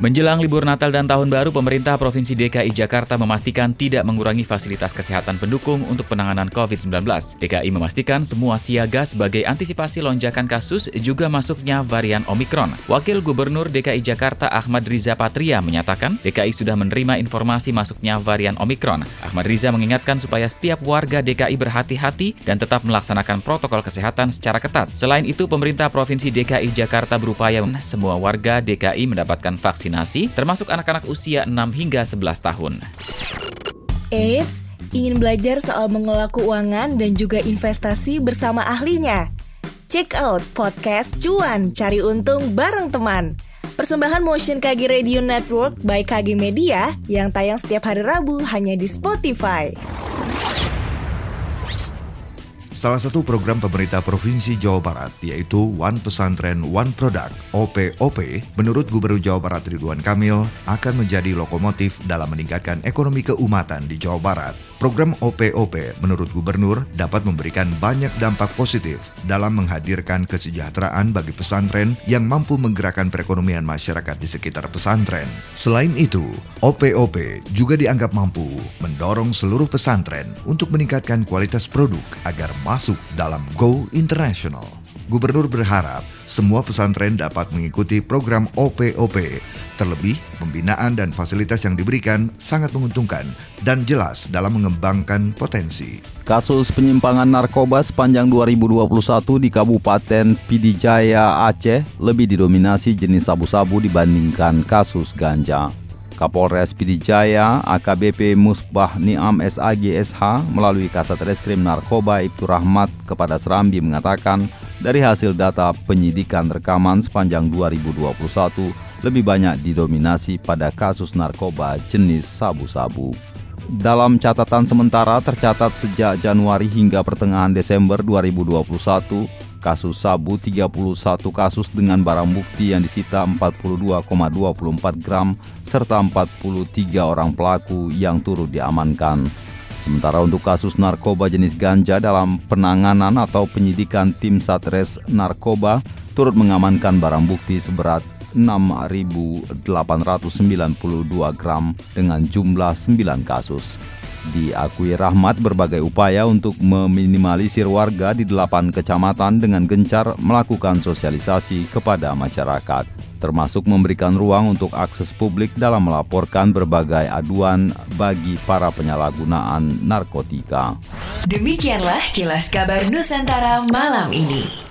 Menjelang libur Natal dan Tahun Baru, pemerintah Provinsi DKI Jakarta memastikan tidak mengurangi fasilitas kesehatan pendukung untuk penanganan COVID-19. DKI memastikan semua siaga sebagai antisipasi lonjakan kasus juga masuknya varian Omikron. Wakil Gubernur DKI Jakarta Ahmad Riza Patria menyatakan DKI sudah menerima informasi masuknya varian Omikron. Ahmad Riza mengingatkan supaya setiap warga DKI berhati-hati dan tetap melaksanakan protokol kesehatan secara ketat. Selain itu, pemerintah Provinsi DKI Jakarta berupaya semua warga DKI mendapatkan vaksin vaksinasi, termasuk anak-anak usia 6 hingga 11 tahun. Eits, ingin belajar soal mengelola keuangan dan juga investasi bersama ahlinya? Check out podcast Cuan Cari Untung bareng teman. Persembahan Motion KG Radio Network by KG Media yang tayang setiap hari Rabu hanya di Spotify. Salah satu program pemerintah Provinsi Jawa Barat yaitu One Pesantren One Product OPOP menurut Gubernur Jawa Barat Ridwan Kamil akan menjadi lokomotif dalam meningkatkan ekonomi keumatan di Jawa Barat. Program OPOP menurut Gubernur dapat memberikan banyak dampak positif dalam menghadirkan kesejahteraan bagi pesantren yang mampu menggerakkan perekonomian masyarakat di sekitar pesantren. Selain itu, OPOP juga dianggap mampu mendorong seluruh pesantren untuk meningkatkan kualitas produk agar masuk dalam Go International. Gubernur berharap semua pesantren dapat mengikuti program OPOP. Terlebih, pembinaan dan fasilitas yang diberikan sangat menguntungkan dan jelas dalam mengembangkan potensi. Kasus penyimpangan narkoba sepanjang 2021 di Kabupaten Pidijaya, Aceh lebih didominasi jenis sabu-sabu dibandingkan kasus ganja. Kapolres Pidijaya AKBP Musbah Niam SAGSH melalui Kasat Reskrim Narkoba Ibtu Rahmat kepada Serambi mengatakan dari hasil data penyidikan rekaman sepanjang 2021 lebih banyak didominasi pada kasus narkoba jenis sabu-sabu. Dalam catatan sementara tercatat sejak Januari hingga pertengahan Desember 2021, kasus sabu 31 kasus dengan barang bukti yang disita 42,24 gram serta 43 orang pelaku yang turut diamankan. Sementara untuk kasus narkoba jenis ganja dalam penanganan atau penyidikan tim Satres Narkoba turut mengamankan barang bukti seberat 6.892 gram dengan jumlah 9 kasus. Diakui Rahmat berbagai upaya untuk meminimalisir warga di delapan kecamatan dengan gencar melakukan sosialisasi kepada masyarakat, termasuk memberikan ruang untuk akses publik dalam melaporkan berbagai aduan bagi para penyalahgunaan narkotika. Demikianlah kilas kabar Nusantara malam ini.